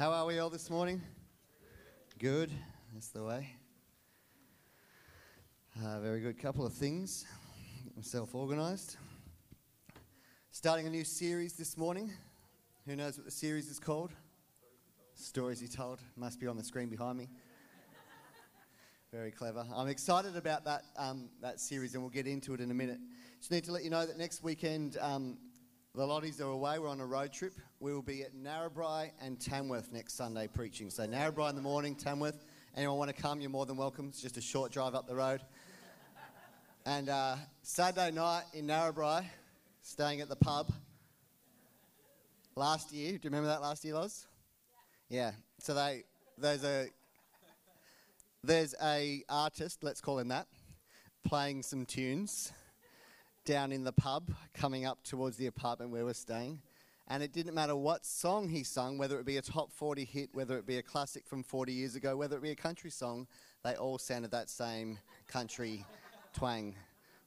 How are we all this morning? Good. That's the way. Uh, very good. Couple of things. Organised. Starting a new series this morning. Who knows what the series is called? Stories He Told. Must be on the screen behind me. Very clever. I'm excited about that, um, that series, and we'll get into it in a minute. Just need to let you know that next weekend, um, the Lotties are away. We're on a road trip. We will be at Narrabri and Tamworth next Sunday preaching. So Narrabri in the morning, Tamworth. Anyone want to come? You're more than welcome. It's just a short drive up the road. And uh, Saturday night in Narrabri, staying at the pub. Last year, do you remember that last year, Loz? Yeah. So they there's a there's a artist, let's call him that, playing some tunes down in the pub coming up towards the apartment where we're staying. And it didn't matter what song he sung, whether it be a top 40 hit, whether it be a classic from 40 years ago, whether it be a country song, they all sounded that same country twang,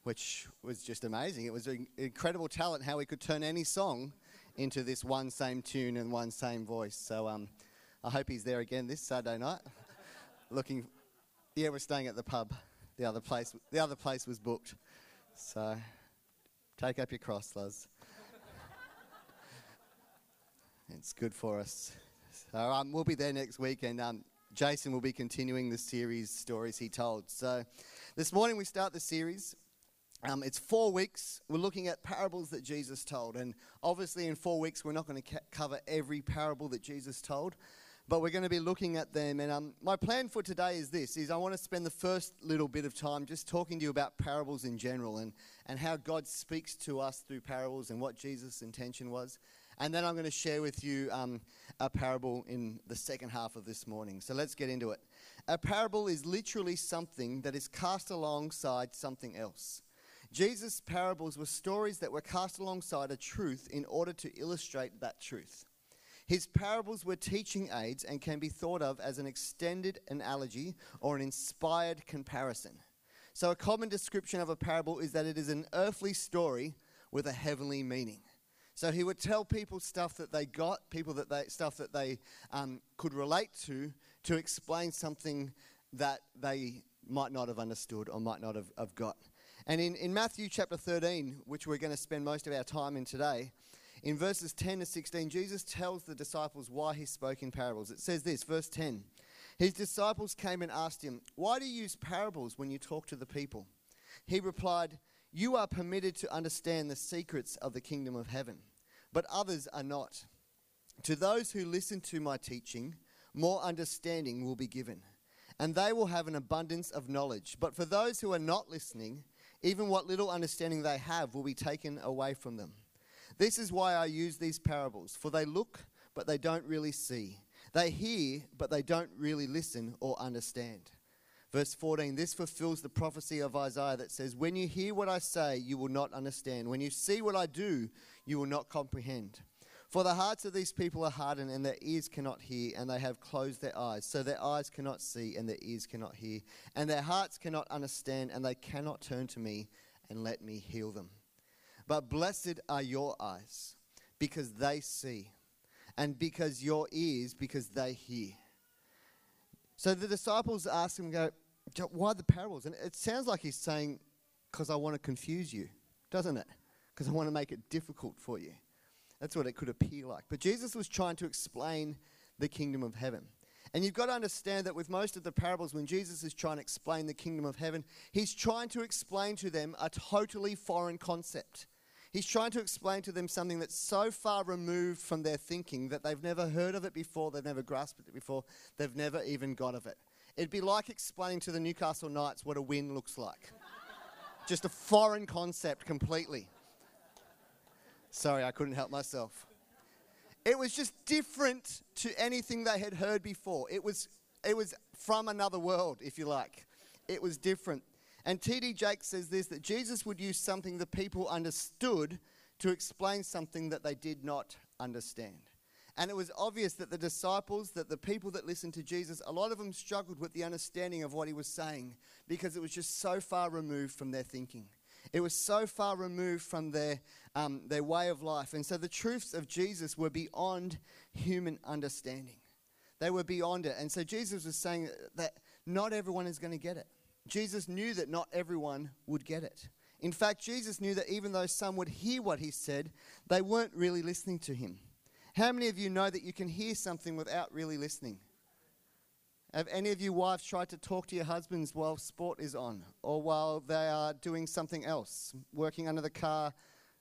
which was just amazing. It was an incredible talent how he could turn any song into this one same tune and one same voice. So um, I hope he's there again this Saturday night. Looking, yeah, we're staying at the pub. The other place, the other place was booked. So Take up your cross, Luz. it's good for us. So um, we'll be there next week, and um, Jason will be continuing the series, Stories He Told. So this morning we start the series. Um, it's four weeks. We're looking at parables that Jesus told. And obviously, in four weeks, we're not going to ca- cover every parable that Jesus told but we're going to be looking at them. And um, my plan for today is this: is I want to spend the first little bit of time just talking to you about parables in general and and how God speaks to us through parables and what Jesus' intention was. And then I'm going to share with you um, a parable in the second half of this morning. So let's get into it. A parable is literally something that is cast alongside something else. Jesus' parables were stories that were cast alongside a truth in order to illustrate that truth. His parables were teaching aids and can be thought of as an extended analogy or an inspired comparison. So, a common description of a parable is that it is an earthly story with a heavenly meaning. So he would tell people stuff that they got, people that they stuff that they um, could relate to, to explain something that they might not have understood or might not have, have got. And in, in Matthew chapter 13, which we're going to spend most of our time in today, in verses 10 to 16, Jesus tells the disciples why he spoke in parables. It says this, verse 10 His disciples came and asked him, Why do you use parables when you talk to the people? He replied, You are permitted to understand the secrets of the kingdom of heaven, but others are not. To those who listen to my teaching, more understanding will be given, and they will have an abundance of knowledge. But for those who are not listening, even what little understanding they have will be taken away from them. This is why I use these parables, for they look, but they don't really see. They hear, but they don't really listen or understand. Verse 14 This fulfills the prophecy of Isaiah that says, When you hear what I say, you will not understand. When you see what I do, you will not comprehend. For the hearts of these people are hardened, and their ears cannot hear, and they have closed their eyes. So their eyes cannot see, and their ears cannot hear, and their hearts cannot understand, and they cannot turn to me and let me heal them. But blessed are your eyes because they see, and because your ears because they hear. So the disciples ask him, go, why the parables? And it sounds like he's saying, because I want to confuse you, doesn't it? Because I want to make it difficult for you. That's what it could appear like. But Jesus was trying to explain the kingdom of heaven. And you've got to understand that with most of the parables, when Jesus is trying to explain the kingdom of heaven, he's trying to explain to them a totally foreign concept. He's trying to explain to them something that's so far removed from their thinking that they've never heard of it before, they've never grasped it before, they've never even got of it. It'd be like explaining to the Newcastle Knights what a win looks like. Just a foreign concept completely. Sorry, I couldn't help myself. It was just different to anything they had heard before. It was, it was from another world, if you like. It was different. And T.D. Jakes says this that Jesus would use something the people understood to explain something that they did not understand. And it was obvious that the disciples, that the people that listened to Jesus, a lot of them struggled with the understanding of what he was saying because it was just so far removed from their thinking. It was so far removed from their, um, their way of life. And so the truths of Jesus were beyond human understanding. They were beyond it. And so Jesus was saying that not everyone is going to get it. Jesus knew that not everyone would get it. In fact, Jesus knew that even though some would hear what he said, they weren't really listening to him. How many of you know that you can hear something without really listening? Have any of you wives tried to talk to your husbands while sport is on or while they are doing something else, working under the car,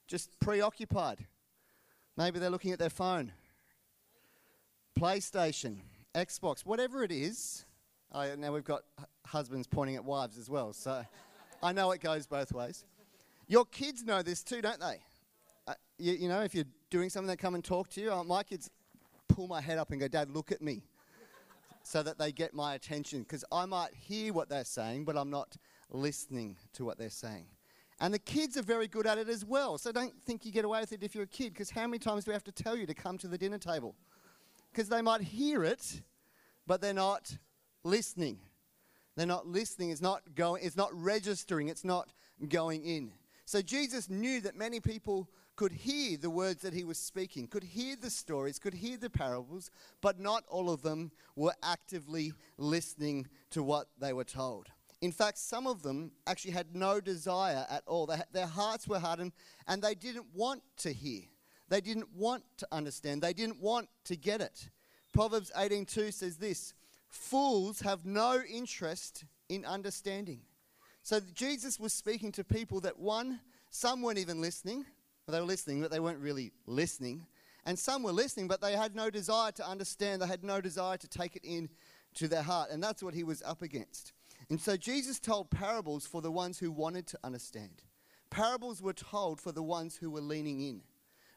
just preoccupied? Maybe they're looking at their phone, PlayStation, Xbox, whatever it is. Oh, now we've got husbands pointing at wives as well, so I know it goes both ways. Your kids know this too, don't they? Uh, you, you, know, if you're doing something, they come and talk to you. Uh, my kids pull my head up and go, Dad, look at me, so that they get my attention, because I might hear what they're saying, but I'm not listening to what they're saying. And the kids are very good at it as well. So don't think you get away with it if you're a kid, because how many times do we have to tell you to come to the dinner table? Because they might hear it, but they're not listening. They're not listening. It's not going. It's not registering. It's not going in. So Jesus knew that many people could hear the words that he was speaking, could hear the stories, could hear the parables, but not all of them were actively listening to what they were told. In fact, some of them actually had no desire at all. Had, their hearts were hardened and they didn't want to hear. They didn't want to understand. They didn't want to get it. Proverbs 18:2 says this, Fools have no interest in understanding. So Jesus was speaking to people that one, some weren't even listening. They were listening, but they weren't really listening. And some were listening, but they had no desire to understand. They had no desire to take it in to their heart. And that's what he was up against. And so Jesus told parables for the ones who wanted to understand. Parables were told for the ones who were leaning in.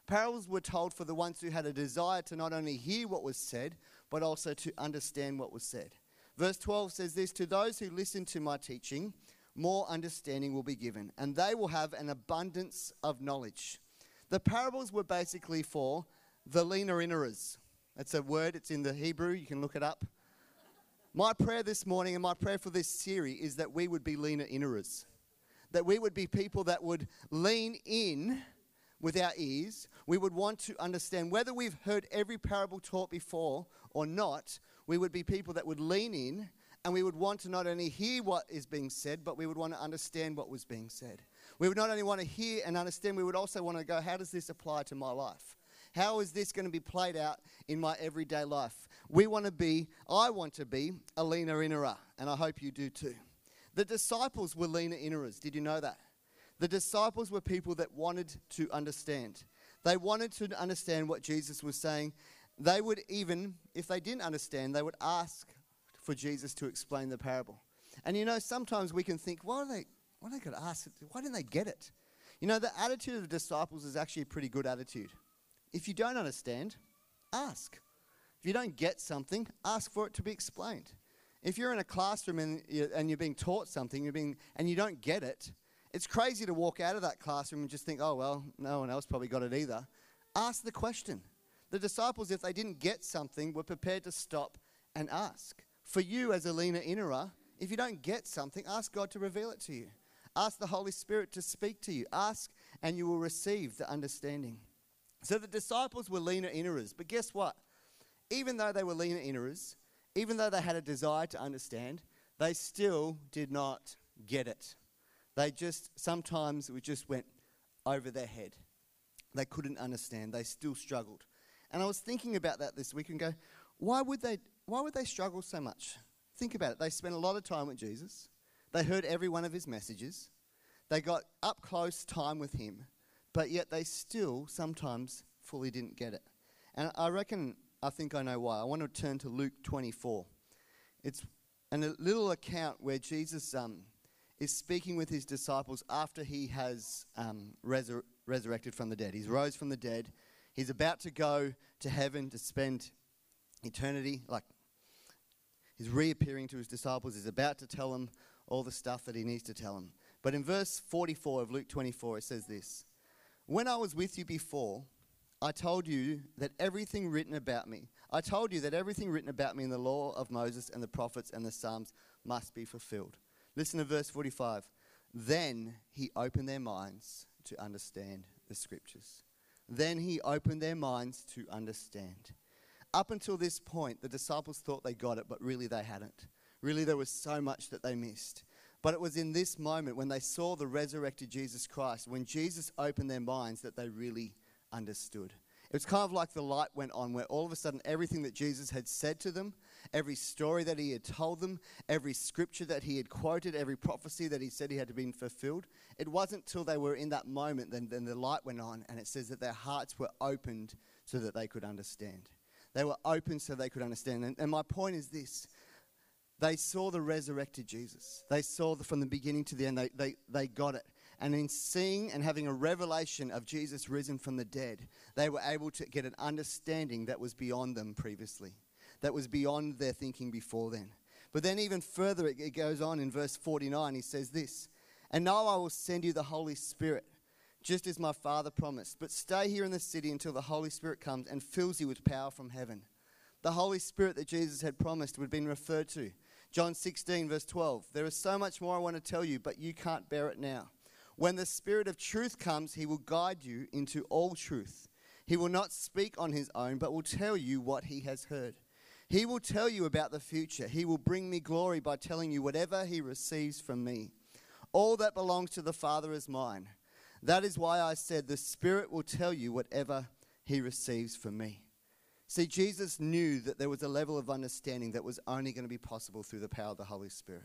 Parables were told for the ones who had a desire to not only hear what was said, but also to understand what was said. Verse 12 says this To those who listen to my teaching, more understanding will be given, and they will have an abundance of knowledge. The parables were basically for the leaner innerers. That's a word, it's in the Hebrew, you can look it up. My prayer this morning and my prayer for this series is that we would be leaner innerers. That we would be people that would lean in with our ears. We would want to understand whether we've heard every parable taught before or not. We would be people that would lean in and we would want to not only hear what is being said, but we would want to understand what was being said. We would not only want to hear and understand, we would also want to go, how does this apply to my life? How is this going to be played out in my everyday life? We want to be, I want to be a leaner innerer, and I hope you do too. The disciples were leaner innerers. Did you know that? The disciples were people that wanted to understand. They wanted to understand what Jesus was saying. They would even, if they didn't understand, they would ask for Jesus to explain the parable. And you know, sometimes we can think, why are they, why they got to ask? Why didn't they get it? You know, the attitude of the disciples is actually a pretty good attitude. If you don't understand, ask. If you don't get something, ask for it to be explained. If you're in a classroom and you're, and you're being taught something you're being, and you don't get it, it's crazy to walk out of that classroom and just think, oh, well, no one else probably got it either. Ask the question. The disciples, if they didn't get something, were prepared to stop and ask. For you, as a leaner innerer, if you don't get something, ask God to reveal it to you. Ask the Holy Spirit to speak to you. Ask, and you will receive the understanding. So the disciples were leaner innerers. But guess what? Even though they were leaner innerers, even though they had a desire to understand, they still did not get it. They just, sometimes it just went over their head. They couldn't understand. They still struggled. And I was thinking about that this week and go, why would they, why would they struggle so much? Think about it. They spent a lot of time with Jesus. They heard every one of his messages. They got up close time with him, but yet they still sometimes fully didn't get it. And I reckon, I think I know why. I want to turn to Luke 24. It's a little account where Jesus um, is speaking with his disciples after he has um, resur- resurrected from the dead. He's rose from the dead. He's about to go to heaven to spend eternity. Like, he's reappearing to his disciples. He's about to tell them all the stuff that he needs to tell them. But in verse 44 of Luke 24, it says this When I was with you before, I told you that everything written about me, I told you that everything written about me in the law of Moses and the prophets and the Psalms must be fulfilled. Listen to verse 45. Then he opened their minds to understand the scriptures. Then he opened their minds to understand. Up until this point, the disciples thought they got it, but really they hadn't. Really, there was so much that they missed. But it was in this moment when they saw the resurrected Jesus Christ, when Jesus opened their minds, that they really understood. It was kind of like the light went on, where all of a sudden everything that Jesus had said to them, every story that he had told them, every scripture that he had quoted, every prophecy that he said he had to be fulfilled, it wasn't till they were in that moment then, then the light went on, and it says that their hearts were opened so that they could understand. They were open so they could understand. And, and my point is this they saw the resurrected Jesus. They saw the, from the beginning to the end, they, they, they got it. And in seeing and having a revelation of Jesus risen from the dead, they were able to get an understanding that was beyond them previously, that was beyond their thinking before then. But then, even further, it, goes on in verse 49. He says this And now I will send you the Holy Spirit, just as my Father promised. But stay here in the city until the Holy Spirit comes and fills you with power from heaven. The Holy Spirit that Jesus had promised would have been referred to. John 16, verse 12. There is so much more I want to tell you, but you can't bear it now. When the Spirit of truth comes, he will guide you into all truth. He will not speak on his own, but will tell you what he has heard. He will tell you about the future. He will bring me glory by telling you whatever he receives from me. All that belongs to the Father is mine. That is why I said, The Spirit will tell you whatever he receives from me. See, Jesus knew that there was a level of understanding that was only going to be possible through the power of the Holy Spirit.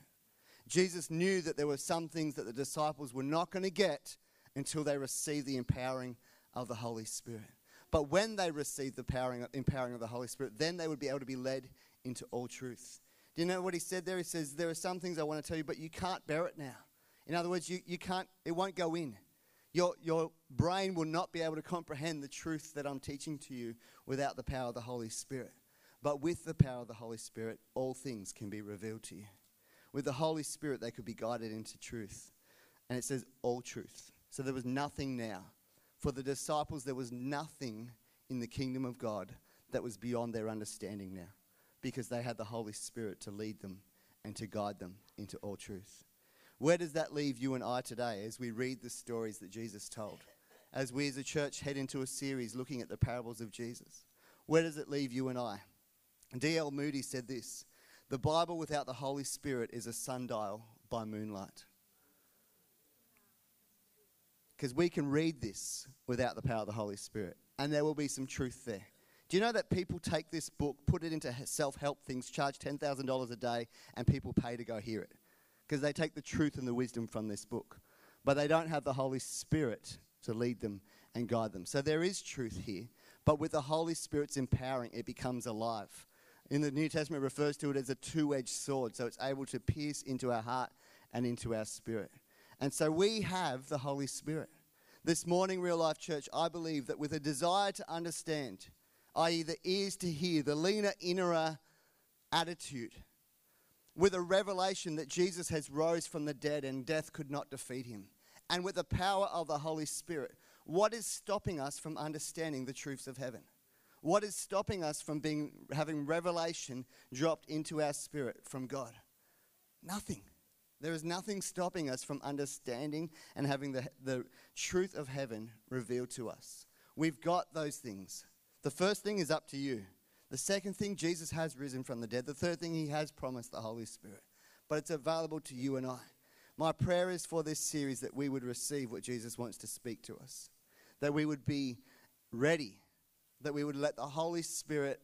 Jesus knew that there were some things that the disciples were not going to get until they received the empowering of the Holy Spirit. But when they received the powering, empowering of the Holy Spirit, then they would be able to be led into all truth. Do you know what he said there? He says, There are some things I want to tell you, but you can't bear it now. In other words, you, you can't, it won't go in. Your, your brain will not be able to comprehend the truth that I'm teaching to you without the power of the Holy Spirit. But with the power of the Holy Spirit, all things can be revealed to you. With the Holy Spirit, they could be guided into truth. And it says all truth. So there was nothing now. For the disciples, there was nothing in the kingdom of God that was beyond their understanding now because they had the Holy Spirit to lead them and to guide them into all truth. Where does that leave you and I today as we read the stories that Jesus told? As we as a church head into a series looking at the parables of Jesus? Where does it leave you and I? D.L. Moody said this the Bible without the Holy Spirit is a sundial by moonlight. Because we can read this without the power of the Holy Spirit, and there will be some truth there. Do you know that people take this book, put it into self help things, charge $10,000 a day, and people pay to go hear it? Because they take the truth and the wisdom from this book. But they don't have the Holy Spirit to lead them and guide them. So there is truth here, but with the Holy Spirit's empowering, it becomes alive in the New Testament refers to it as a two edged sword, so it's able to pierce into our heart and into our spirit. And so we have the Holy Spirit. This morning, Real Life Church, I believe that with a desire to understand, i.e., the ears to hear, the leaner, innerer attitude, with a revelation that Jesus has rose from the dead and death could not defeat him, and with the power of the Holy Spirit, what is stopping us from understanding the truths of heaven? What is stopping us from being, having revelation dropped into our spirit from God? Nothing. There is nothing stopping us from understanding and having the, the truth of heaven revealed to us. We've got those things. The first thing is up to you. The second thing, Jesus has risen from the dead. The third thing, he has promised the Holy Spirit. But it's available to you and I. My prayer is for this series that we would receive what Jesus wants to speak to us, that we would be ready that we would let the Holy Spirit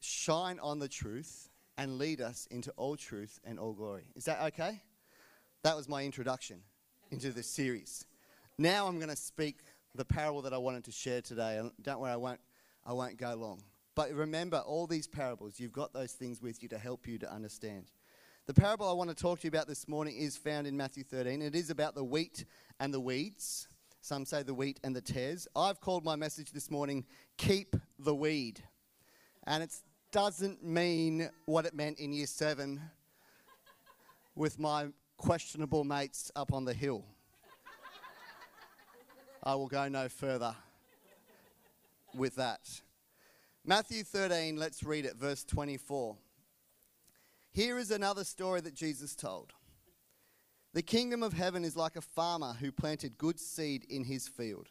shine on the truth and lead us into all truth and all glory. Is that okay? That was my introduction into this series. Now I'm going to speak the parable that I wanted to share today. Don't worry, I won't, I won't go long. But remember, all these parables, you've got those things with you to help you to understand. The parable I want to talk to you about this morning is found in Matthew 13. It is about the wheat and the weeds. Some say the wheat and the tares. I've called my message this morning, Keep the Weed. And it doesn't mean what it meant in year seven with my questionable mates up on the hill. I will go no further with that. Matthew 13, let's read it, verse 24. Here is another story that Jesus told. The kingdom of heaven is like a farmer who planted good seed in his field.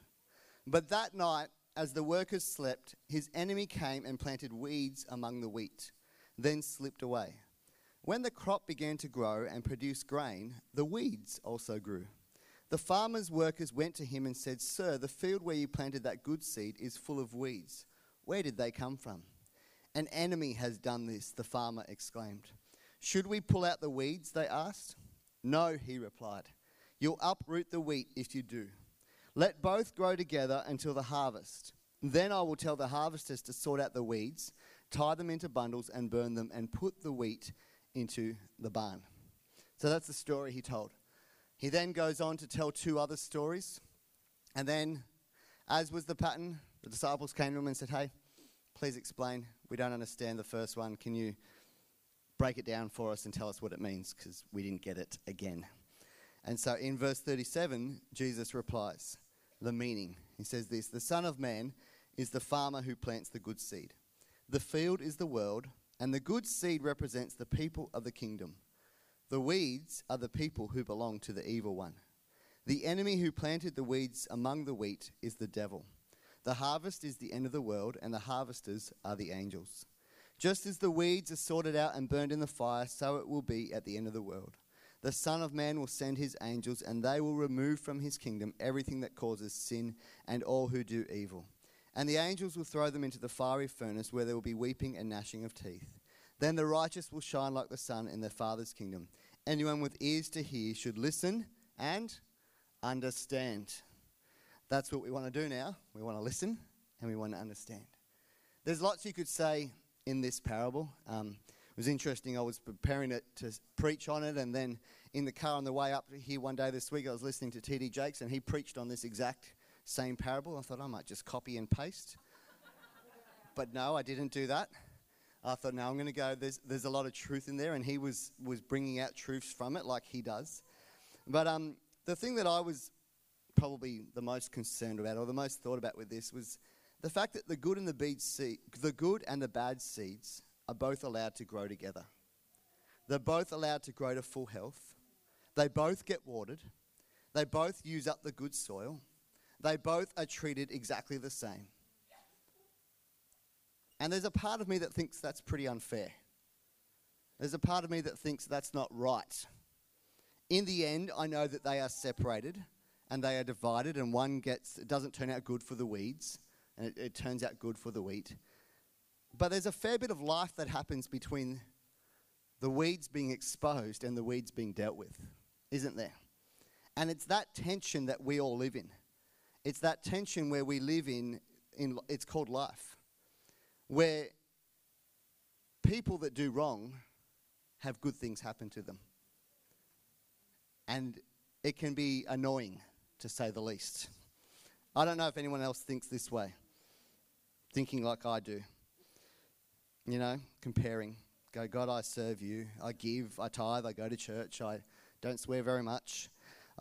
But that night, as the workers slept, his enemy came and planted weeds among the wheat, then slipped away. When the crop began to grow and produce grain, the weeds also grew. The farmer's workers went to him and said, Sir, the field where you planted that good seed is full of weeds. Where did they come from? An enemy has done this, the farmer exclaimed. Should we pull out the weeds? They asked. No, he replied. You'll uproot the wheat if you do. Let both grow together until the harvest. Then I will tell the harvesters to sort out the weeds, tie them into bundles, and burn them, and put the wheat into the barn. So that's the story he told. He then goes on to tell two other stories. And then, as was the pattern, the disciples came to him and said, Hey, please explain. We don't understand the first one. Can you break it down for us and tell us what it means? Because we didn't get it again. And so in verse 37, Jesus replies the meaning. He says this The Son of Man is the farmer who plants the good seed. The field is the world, and the good seed represents the people of the kingdom. The weeds are the people who belong to the evil one. The enemy who planted the weeds among the wheat is the devil. The harvest is the end of the world, and the harvesters are the angels. Just as the weeds are sorted out and burned in the fire, so it will be at the end of the world. The Son of Man will send his angels, and they will remove from his kingdom everything that causes sin and all who do evil. And the angels will throw them into the fiery furnace, where there will be weeping and gnashing of teeth. Then the righteous will shine like the sun in their Father's kingdom. Anyone with ears to hear should listen and understand. That's what we want to do now. We want to listen and we want to understand. There's lots you could say in this parable. Um, it was interesting. I was preparing it to preach on it, and then in the car on the way up here one day this week, I was listening to T.D. Jakes, and he preached on this exact same parable. I thought I might just copy and paste. but no, I didn't do that. I thought, no, I'm going to go. There's, there's a lot of truth in there, and he was, was bringing out truths from it like he does. But um, the thing that I was probably the most concerned about, or the most thought about with this, was the fact that the good and the, bad seed, the good and the bad seeds are both allowed to grow together. They're both allowed to grow to full health. They both get watered. They both use up the good soil. They both are treated exactly the same. And there's a part of me that thinks that's pretty unfair. There's a part of me that thinks that's not right. In the end, I know that they are separated and they are divided, and one gets, it doesn't turn out good for the weeds, and it, it turns out good for the wheat. But there's a fair bit of life that happens between the weeds being exposed and the weeds being dealt with, isn't there? And it's that tension that we all live in. It's that tension where we live in, in it's called life where people that do wrong have good things happen to them. And it can be annoying, to say the least. I don't know if anyone else thinks this way, thinking like I do. You know, comparing. Go, God, I serve you. I give, I tithe, I go to church, I don't swear very much,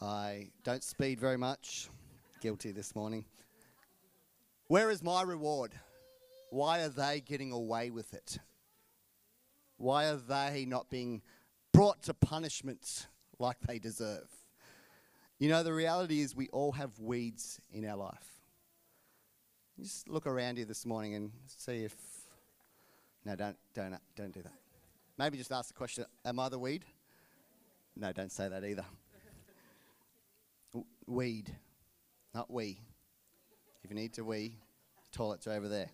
I don't speed very much. Guilty this morning. Where is my reward? Why are they getting away with it? Why are they not being brought to punishment like they deserve? You know, the reality is we all have weeds in our life. Just look around you this morning and see if. No, don't, don't, don't do that. Maybe just ask the question Am I the weed? No, don't say that either. weed, not we. If you need to wee, toilets are over there.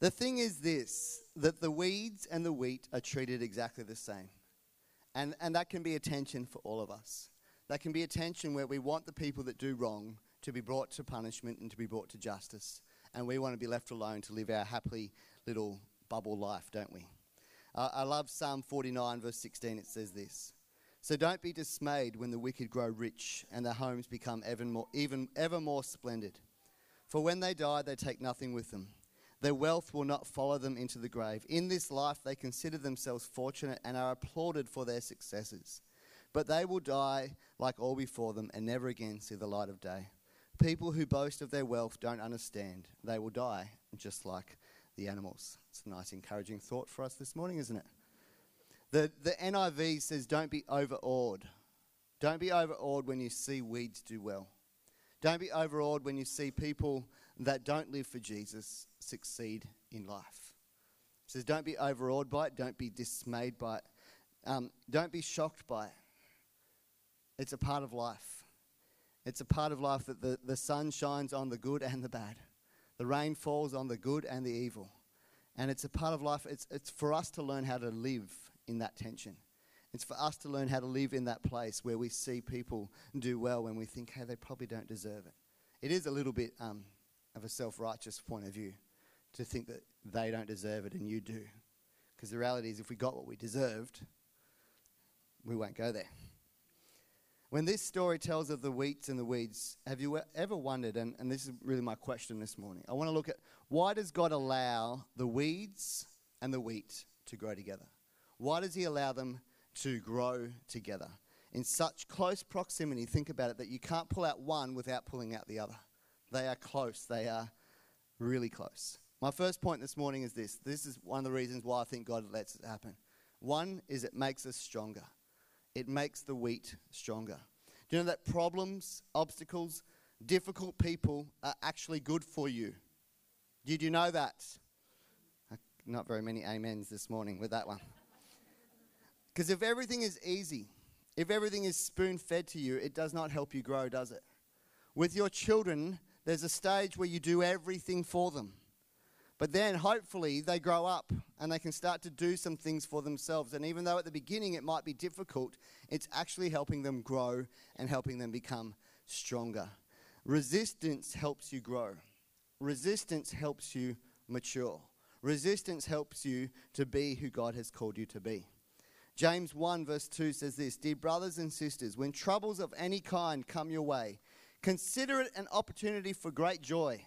The thing is this that the weeds and the wheat are treated exactly the same. And, and that can be a tension for all of us. That can be a tension where we want the people that do wrong to be brought to punishment and to be brought to justice. And we want to be left alone to live our happy little bubble life, don't we? Uh, I love Psalm 49, verse 16. It says this So don't be dismayed when the wicked grow rich and their homes become even more, even, ever more splendid. For when they die, they take nothing with them their wealth will not follow them into the grave. In this life, they consider themselves fortunate and are applauded for their successes. But they will die like all before them and never again see the light of day. People who boast of their wealth don't understand. They will die just like the animals. It's a nice, encouraging thought for us this morning, isn't it? The, the NIV says, Don't be overawed. Don't be overawed when you see weeds do well. Don't be overawed when you see people that don't live for Jesus succeed in life. He says, don't be overawed by it. Don't be dismayed by it. Um, don't be shocked by it. It's a part of life. It's a part of life that the, the sun shines on the good and the bad. The rain falls on the good and the evil. And it's a part of life. It's, it's for us to learn how to live in that tension. It's for us to learn how to live in that place where we see people do well when we think, hey, they probably don't deserve it. It is a little bit um, of a self righteous point of view to think that they don't deserve it and you do. Because the reality is, if we got what we deserved, we won't go there. When this story tells of the wheats and the weeds, have you ever wondered, and, and this is really my question this morning, I want to look at why does God allow the weeds and the wheat to grow together? Why does He allow them to grow together in such close proximity? Think about it that you can't pull out one without pulling out the other. They are close, they are really close. My first point this morning is this this is one of the reasons why I think God lets it happen. One is it makes us stronger, it makes the wheat stronger. Do you know that problems, obstacles, difficult people are actually good for you? Did you know that? Uh, not very many amens this morning with that one. Because if everything is easy, if everything is spoon fed to you, it does not help you grow, does it? With your children, there's a stage where you do everything for them. But then hopefully they grow up and they can start to do some things for themselves. And even though at the beginning it might be difficult, it's actually helping them grow and helping them become stronger. Resistance helps you grow, resistance helps you mature, resistance helps you to be who God has called you to be. James 1, verse 2 says this Dear brothers and sisters, when troubles of any kind come your way, consider it an opportunity for great joy.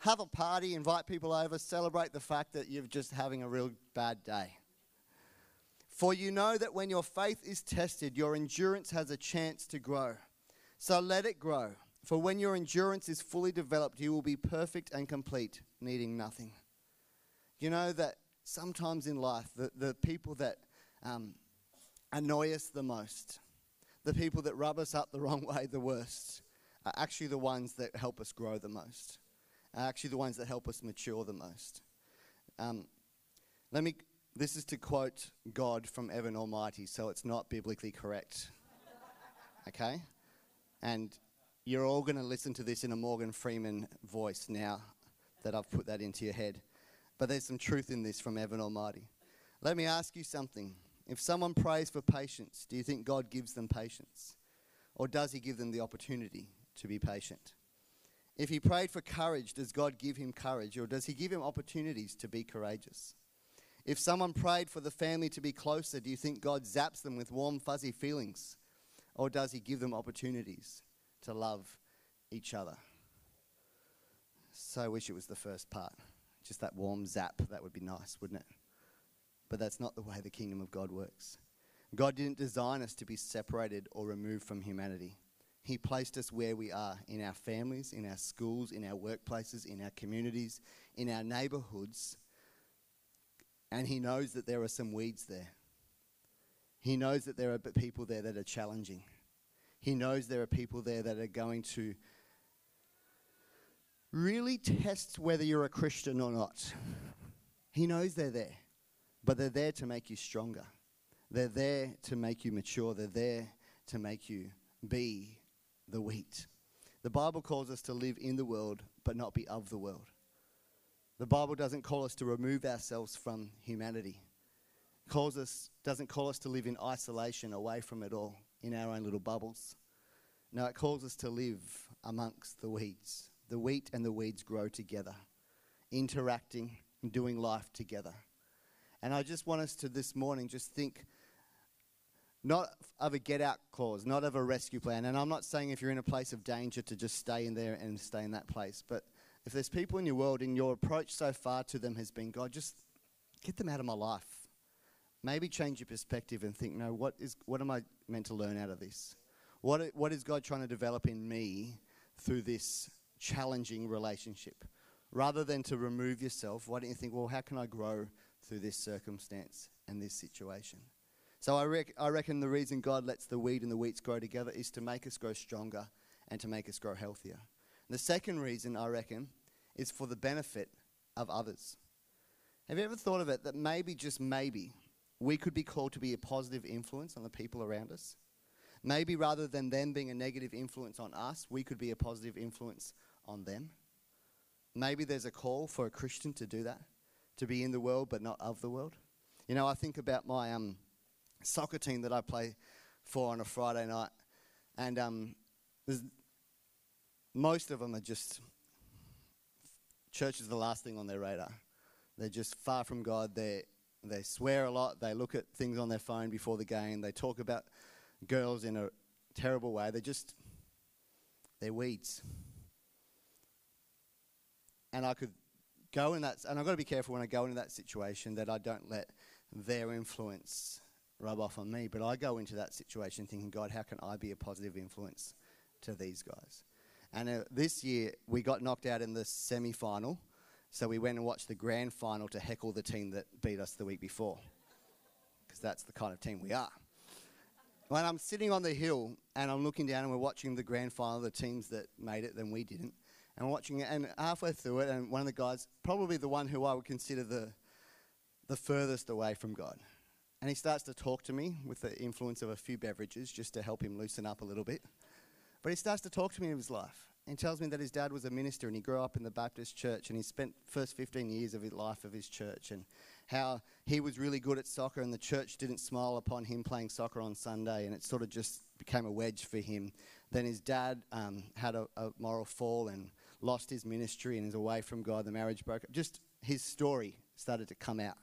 Have a party, invite people over, celebrate the fact that you're just having a real bad day. For you know that when your faith is tested, your endurance has a chance to grow. So let it grow. For when your endurance is fully developed, you will be perfect and complete, needing nothing. You know that sometimes in life, the, the people that um, annoy us the most, the people that rub us up the wrong way the worst, are actually the ones that help us grow the most, are actually the ones that help us mature the most. Um, let me. This is to quote God from Evan Almighty, so it's not biblically correct. okay? And you're all going to listen to this in a Morgan Freeman voice now that I've put that into your head. But there's some truth in this from Evan Almighty. Let me ask you something. If someone prays for patience, do you think God gives them patience? Or does He give them the opportunity to be patient? If he prayed for courage, does God give him courage? Or does He give him opportunities to be courageous? If someone prayed for the family to be closer, do you think God zaps them with warm, fuzzy feelings? Or does He give them opportunities to love each other? So I wish it was the first part. Just that warm zap. That would be nice, wouldn't it? But that's not the way the kingdom of God works. God didn't design us to be separated or removed from humanity. He placed us where we are in our families, in our schools, in our workplaces, in our communities, in our neighborhoods. And He knows that there are some weeds there. He knows that there are people there that are challenging. He knows there are people there that are going to really test whether you're a Christian or not. He knows they're there. But they're there to make you stronger. They're there to make you mature. They're there to make you be the wheat. The Bible calls us to live in the world, but not be of the world. The Bible doesn't call us to remove ourselves from humanity. It calls us, doesn't call us to live in isolation away from it all, in our own little bubbles. No, it calls us to live amongst the weeds. The wheat and the weeds grow together, interacting and doing life together. And I just want us to this morning just think not of a get out clause, not of a rescue plan. And I'm not saying if you're in a place of danger to just stay in there and stay in that place. But if there's people in your world and your approach so far to them has been, God, just get them out of my life. Maybe change your perspective and think, no, what, is, what am I meant to learn out of this? What, what is God trying to develop in me through this challenging relationship? Rather than to remove yourself, why don't you think, well, how can I grow through this circumstance and this situation. So I, rec- I reckon the reason God lets the weed and the wheats grow together is to make us grow stronger and to make us grow healthier. The second reason, I reckon, is for the benefit of others. Have you ever thought of it that maybe, just maybe, we could be called to be a positive influence on the people around us? Maybe rather than them being a negative influence on us, we could be a positive influence on them. Maybe there's a call for a Christian to do that, to be in the world but not of the world. You know, I think about my um, soccer team that I play for on a Friday night, and um, most of them are just church is the last thing on their radar. They're just far from God. They they swear a lot. They look at things on their phone before the game. They talk about girls in a terrible way. They're just they're weeds. And I could go in that, and I've got to be careful when I go into that situation that I don't let their influence rub off on me. But I go into that situation thinking, God, how can I be a positive influence to these guys? And uh, this year, we got knocked out in the semi final. So we went and watched the grand final to heckle the team that beat us the week before. Because that's the kind of team we are. When I'm sitting on the hill and I'm looking down and we're watching the grand final, the teams that made it, then we didn't. And watching it, and halfway through it, and one of the guys, probably the one who I would consider the, the furthest away from God, and he starts to talk to me with the influence of a few beverages just to help him loosen up a little bit. But he starts to talk to me of his life and tells me that his dad was a minister and he grew up in the Baptist church and he spent first 15 years of his life of his church and how he was really good at soccer and the church didn't smile upon him playing soccer on Sunday and it sort of just became a wedge for him. Then his dad um, had a, a moral fall and lost his ministry and is away from God. The marriage broke up. Just his story started to come out.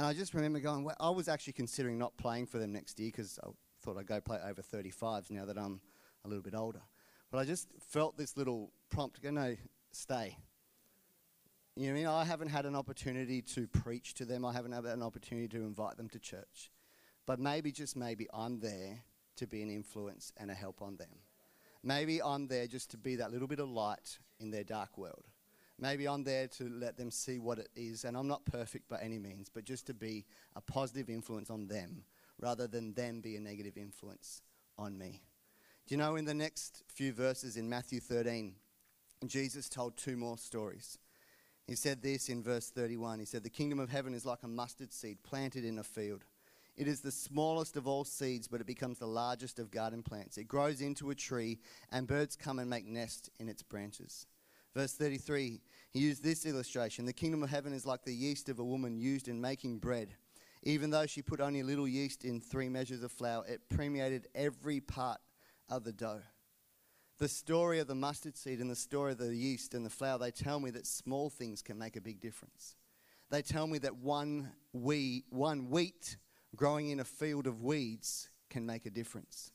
And I just remember going, well, I was actually considering not playing for them next year because I thought I'd go play over 35s now that I'm a little bit older. But I just felt this little prompt to go, no, stay. You know I mean? I haven't had an opportunity to preach to them. I haven't had an opportunity to invite them to church. But maybe, just maybe, I'm there to be an influence and a help on them. Maybe I'm there just to be that little bit of light in their dark world. Maybe I'm there to let them see what it is. And I'm not perfect by any means, but just to be a positive influence on them rather than them be a negative influence on me. Do you know in the next few verses in Matthew 13, Jesus told two more stories. He said this in verse 31. He said, The kingdom of heaven is like a mustard seed planted in a field. It is the smallest of all seeds, but it becomes the largest of garden plants. It grows into a tree, and birds come and make nests in its branches. Verse 33, he used this illustration The kingdom of heaven is like the yeast of a woman used in making bread. Even though she put only a little yeast in three measures of flour, it permeated every part of the dough. The story of the mustard seed and the story of the yeast and the flour, they tell me that small things can make a big difference. They tell me that one, wheat, one wheat growing in a field of weeds can make a difference.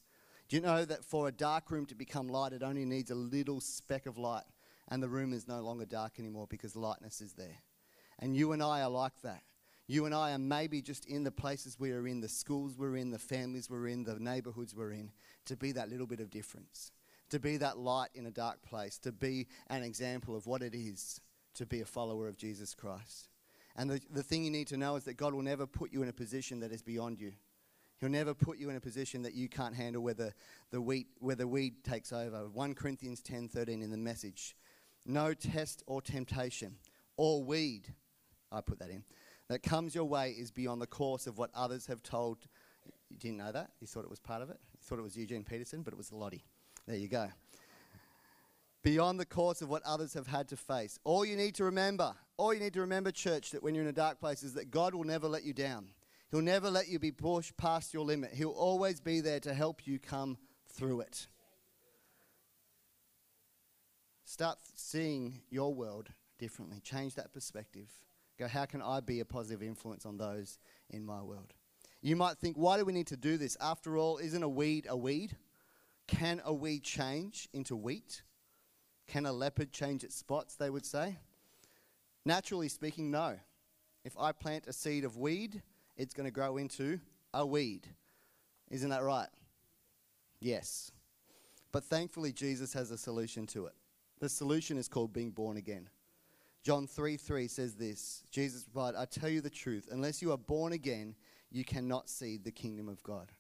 Do you know that for a dark room to become light, it only needs a little speck of light, and the room is no longer dark anymore because lightness is there? And you and I are like that. You and I are maybe just in the places we are in, the schools we're in, the families we're in, the neighborhoods we're in, to be that little bit of difference, to be that light in a dark place, to be an example of what it is to be a follower of Jesus Christ. And the, the thing you need to know is that God will never put you in a position that is beyond you. He'll never put you in a position that you can't handle where the, the, wheat, where the weed takes over. 1 Corinthians 10 13 in the message. No test or temptation or weed, I put that in, that comes your way is beyond the course of what others have told. You didn't know that? You thought it was part of it? You thought it was Eugene Peterson, but it was Lottie. There you go. Beyond the course of what others have had to face. All you need to remember, all you need to remember, church, that when you're in a dark place is that God will never let you down. He'll never let you be pushed past your limit. He'll always be there to help you come through it. Start seeing your world differently. Change that perspective. Go, how can I be a positive influence on those in my world? You might think, why do we need to do this? After all, isn't a weed a weed? Can a weed change into wheat? Can a leopard change its spots, they would say? Naturally speaking, no. If I plant a seed of weed, it's going to grow into a weed. Isn't that right? Yes. But thankfully, Jesus has a solution to it. The solution is called being born again. John 3 3 says this Jesus replied, I tell you the truth, unless you are born again, you cannot see the kingdom of God.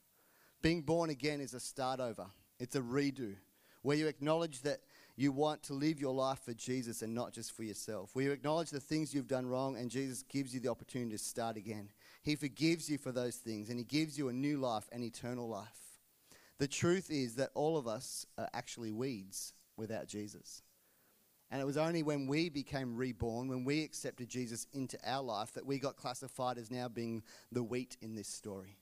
Being born again is a start over, it's a redo. where you acknowledge that you want to live your life for Jesus and not just for yourself, where you acknowledge the things you've done wrong and Jesus gives you the opportunity to start again. He forgives you for those things and He gives you a new life, an eternal life. The truth is that all of us are actually weeds without Jesus. And it was only when we became reborn, when we accepted Jesus into our life, that we got classified as now being the wheat in this story.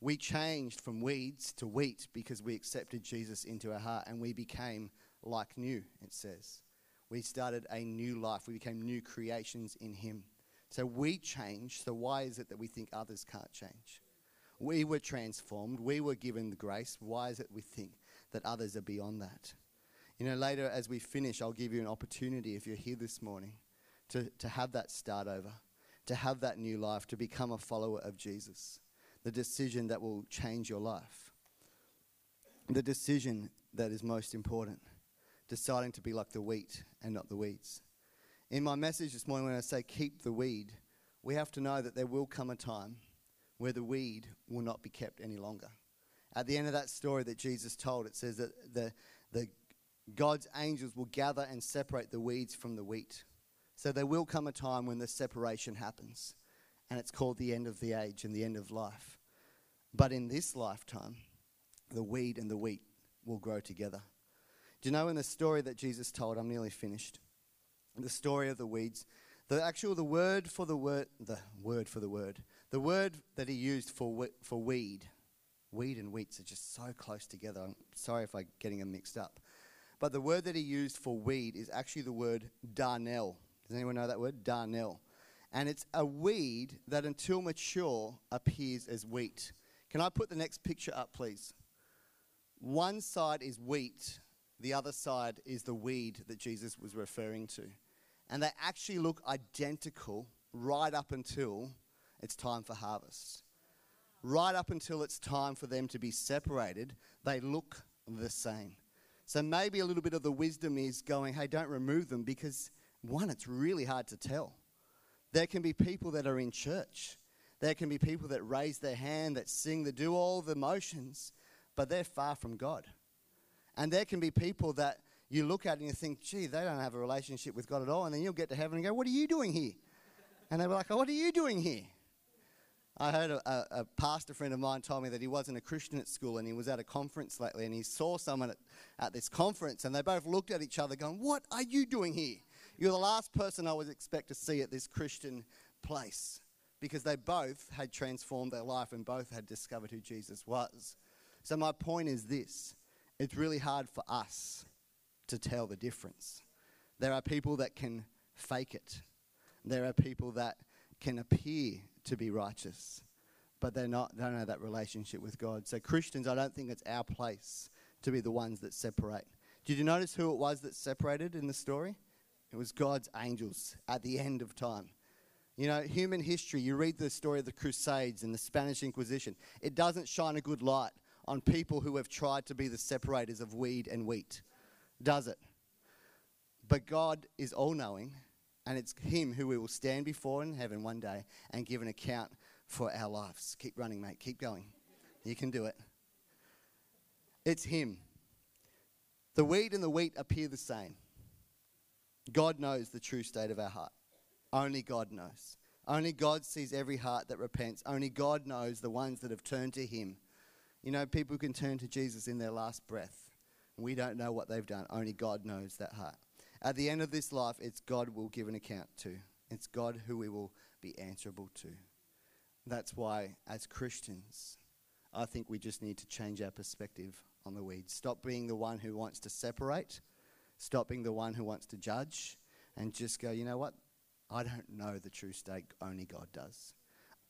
We changed from weeds to wheat because we accepted Jesus into our heart and we became like new, it says. We started a new life. We became new creations in Him. So we changed. So why is it that we think others can't change? We were transformed. We were given the grace. Why is it we think that others are beyond that? You know, later as we finish, I'll give you an opportunity if you're here this morning to, to have that start over, to have that new life, to become a follower of Jesus. The decision that will change your life. The decision that is most important. Deciding to be like the wheat and not the weeds. In my message this morning, when I say keep the weed, we have to know that there will come a time where the weed will not be kept any longer. At the end of that story that Jesus told, it says that the, the God's angels will gather and separate the weeds from the wheat. So there will come a time when the separation happens, and it's called the end of the age and the end of life. But in this lifetime, the weed and the wheat will grow together. Do you know in the story that Jesus told, I'm nearly finished, the story of the weeds, the actual the word for the word the word for the word the word that he used for for weed weed and wheats are just so close together i'm sorry if i'm getting them mixed up but the word that he used for weed is actually the word darnel. Does anyone know that word? Darnel. And it's a weed that until mature appears as wheat. Can I put the next picture up, please? One side is wheat, the other side is the weed that Jesus was referring to. And they actually look identical right up until it's time for harvest. Right up until it's time for them to be separated, they look the same. So maybe a little bit of the wisdom is going, hey, don't remove them because, one, it's really hard to tell. There can be people that are in church, there can be people that raise their hand, that sing, that do all the motions, but they're far from God. And there can be people that you look at and you think, gee, they don't have a relationship with God at all. And then you'll get to heaven and go, what are you doing here? And they'll be like, oh, what are you doing here? I heard a, a, pastor friend of mine told me that he wasn't a Christian at school and he was at a conference lately and he saw someone at, at this conference and they both looked at each other going, What are you doing here? You're the last person I would expect to see at this Christian place because they both had transformed their life and both had discovered who Jesus was. So, my point is this it's really hard for us to tell the difference. There are people that can fake it, there are people that can appear to be righteous, but they're not, they don't have that relationship with God. So, Christians, I don't think it's our place to be the ones that separate. Did you notice who it was that separated in the story? It was God's angels at the end of time. You know, human history, you read the story of the Crusades and the Spanish Inquisition, it doesn't shine a good light on people who have tried to be the separators of weed and wheat, does it? But God is all knowing and it's Him who we will stand before in heaven one day and give an account for our lives. Keep running, mate. Keep going. You can do it. It's Him. The weed and the wheat appear the same. God knows the true state of our heart. Only God knows. Only God sees every heart that repents. Only God knows the ones that have turned to Him. You know, people can turn to Jesus in their last breath. We don't know what they've done. Only God knows that heart. At the end of this life, it's God we'll give an account to. It's God who we will be answerable to. That's why, as Christians, I think we just need to change our perspective on the weeds. Stop being the one who wants to separate, stop being the one who wants to judge, and just go, you know what? I don't know the true state, only God does.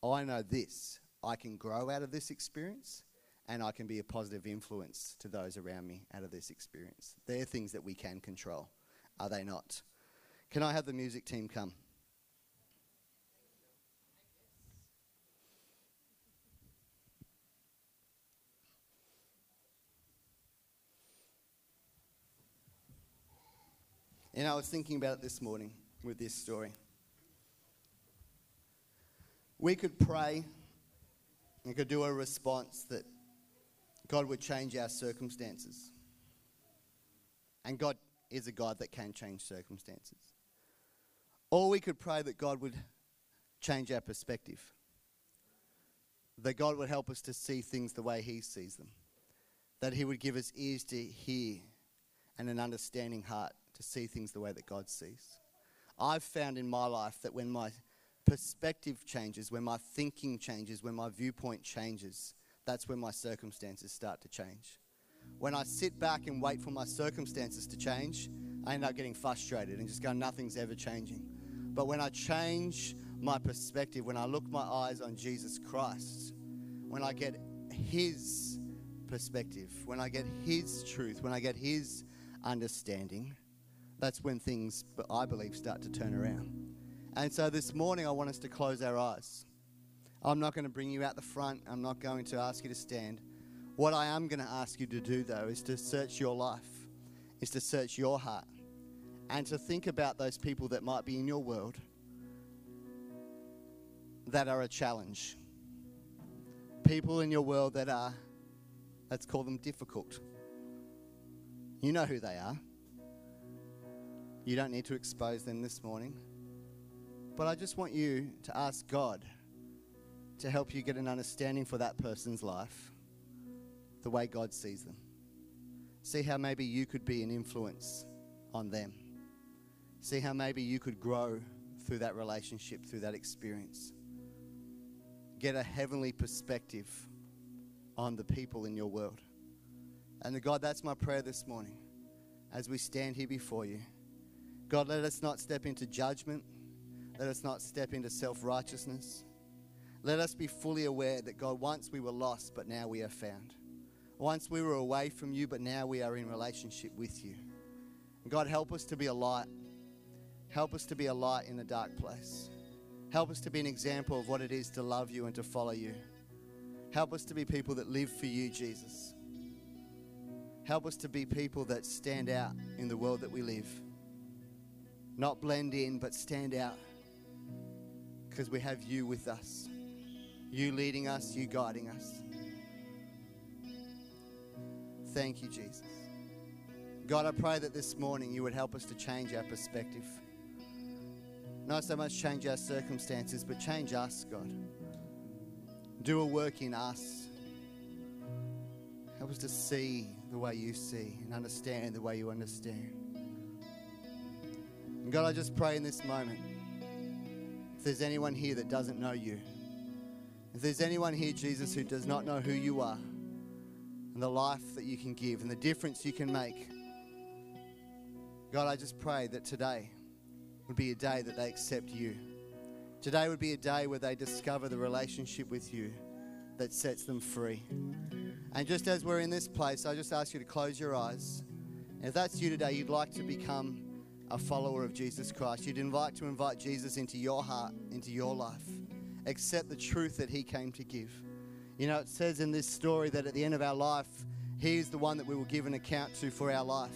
I know this. I can grow out of this experience, and I can be a positive influence to those around me out of this experience. They're things that we can control are they not? Can I have the music team come? And I was thinking about it this morning with this story. We could pray, we could do a response that God would change our circumstances. And God is a God that can change circumstances. Or we could pray that God would change our perspective, that God would help us to see things the way He sees them, that He would give us ears to hear and an understanding heart to see things the way that God sees. I've found in my life that when my perspective changes, when my thinking changes, when my viewpoint changes, that's when my circumstances start to change. When I sit back and wait for my circumstances to change, I end up getting frustrated and just go, nothing's ever changing. But when I change my perspective, when I look my eyes on Jesus Christ, when I get His perspective, when I get His truth, when I get His understanding, that's when things, I believe, start to turn around. And so this morning, I want us to close our eyes. I'm not going to bring you out the front, I'm not going to ask you to stand. What I am going to ask you to do, though, is to search your life, is to search your heart, and to think about those people that might be in your world that are a challenge. People in your world that are, let's call them difficult. You know who they are. You don't need to expose them this morning. But I just want you to ask God to help you get an understanding for that person's life the way God sees them. See how maybe you could be an influence on them. See how maybe you could grow through that relationship, through that experience. Get a heavenly perspective on the people in your world. And God, that's my prayer this morning as we stand here before you. God, let us not step into judgment. Let us not step into self righteousness. Let us be fully aware that, God, once we were lost, but now we are found. Once we were away from you, but now we are in relationship with you. God, help us to be a light. Help us to be a light in a dark place. Help us to be an example of what it is to love you and to follow you. Help us to be people that live for you, Jesus. Help us to be people that stand out in the world that we live. Not blend in, but stand out because we have you with us. You leading us, you guiding us. Thank you, Jesus. God, I pray that this morning you would help us to change our perspective. Not so much change our circumstances, but change us, God. Do a work in us. Help us to see the way you see and understand the way you understand. And God, I just pray in this moment if there's anyone here that doesn't know you, if there's anyone here, Jesus, who does not know who you are, and the life that you can give and the difference you can make. God, I just pray that today would be a day that they accept you. Today would be a day where they discover the relationship with you that sets them free. And just as we're in this place, I just ask you to close your eyes. And if that's you today, you'd like to become a follower of Jesus Christ, you'd invite to invite Jesus into your heart, into your life. Accept the truth that he came to give. You know, it says in this story that at the end of our life, He is the one that we will give an account to for our life.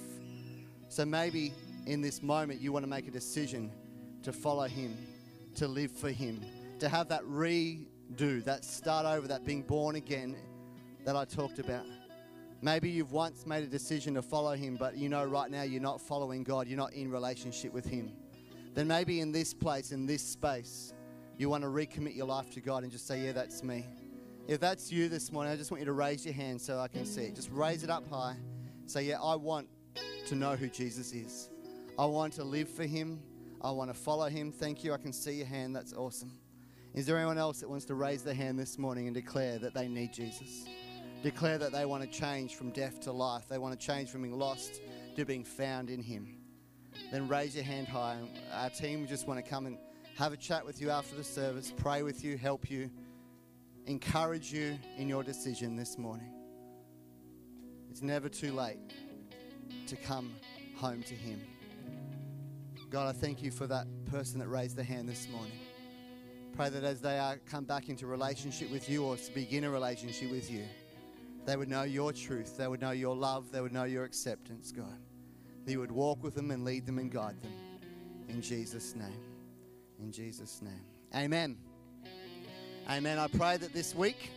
So maybe in this moment, you want to make a decision to follow Him, to live for Him, to have that redo, that start over, that being born again that I talked about. Maybe you've once made a decision to follow Him, but you know right now you're not following God, you're not in relationship with Him. Then maybe in this place, in this space, you want to recommit your life to God and just say, Yeah, that's me. If that's you this morning, I just want you to raise your hand so I can see it. Just raise it up high. Say, Yeah, I want to know who Jesus is. I want to live for him. I want to follow him. Thank you. I can see your hand. That's awesome. Is there anyone else that wants to raise their hand this morning and declare that they need Jesus? Declare that they want to change from death to life. They want to change from being lost to being found in him. Then raise your hand high. Our team just want to come and have a chat with you after the service, pray with you, help you encourage you in your decision this morning. It's never too late to come home to Him. God, I thank you for that person that raised their hand this morning. Pray that as they are, come back into relationship with you or to begin a relationship with you, they would know your truth, they would know your love, they would know your acceptance, God. That you would walk with them and lead them and guide them. In Jesus' name. In Jesus' name. Amen. Amen. I pray that this week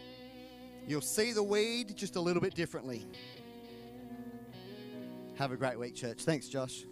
you'll see the weed just a little bit differently. Have a great week, church. Thanks, Josh.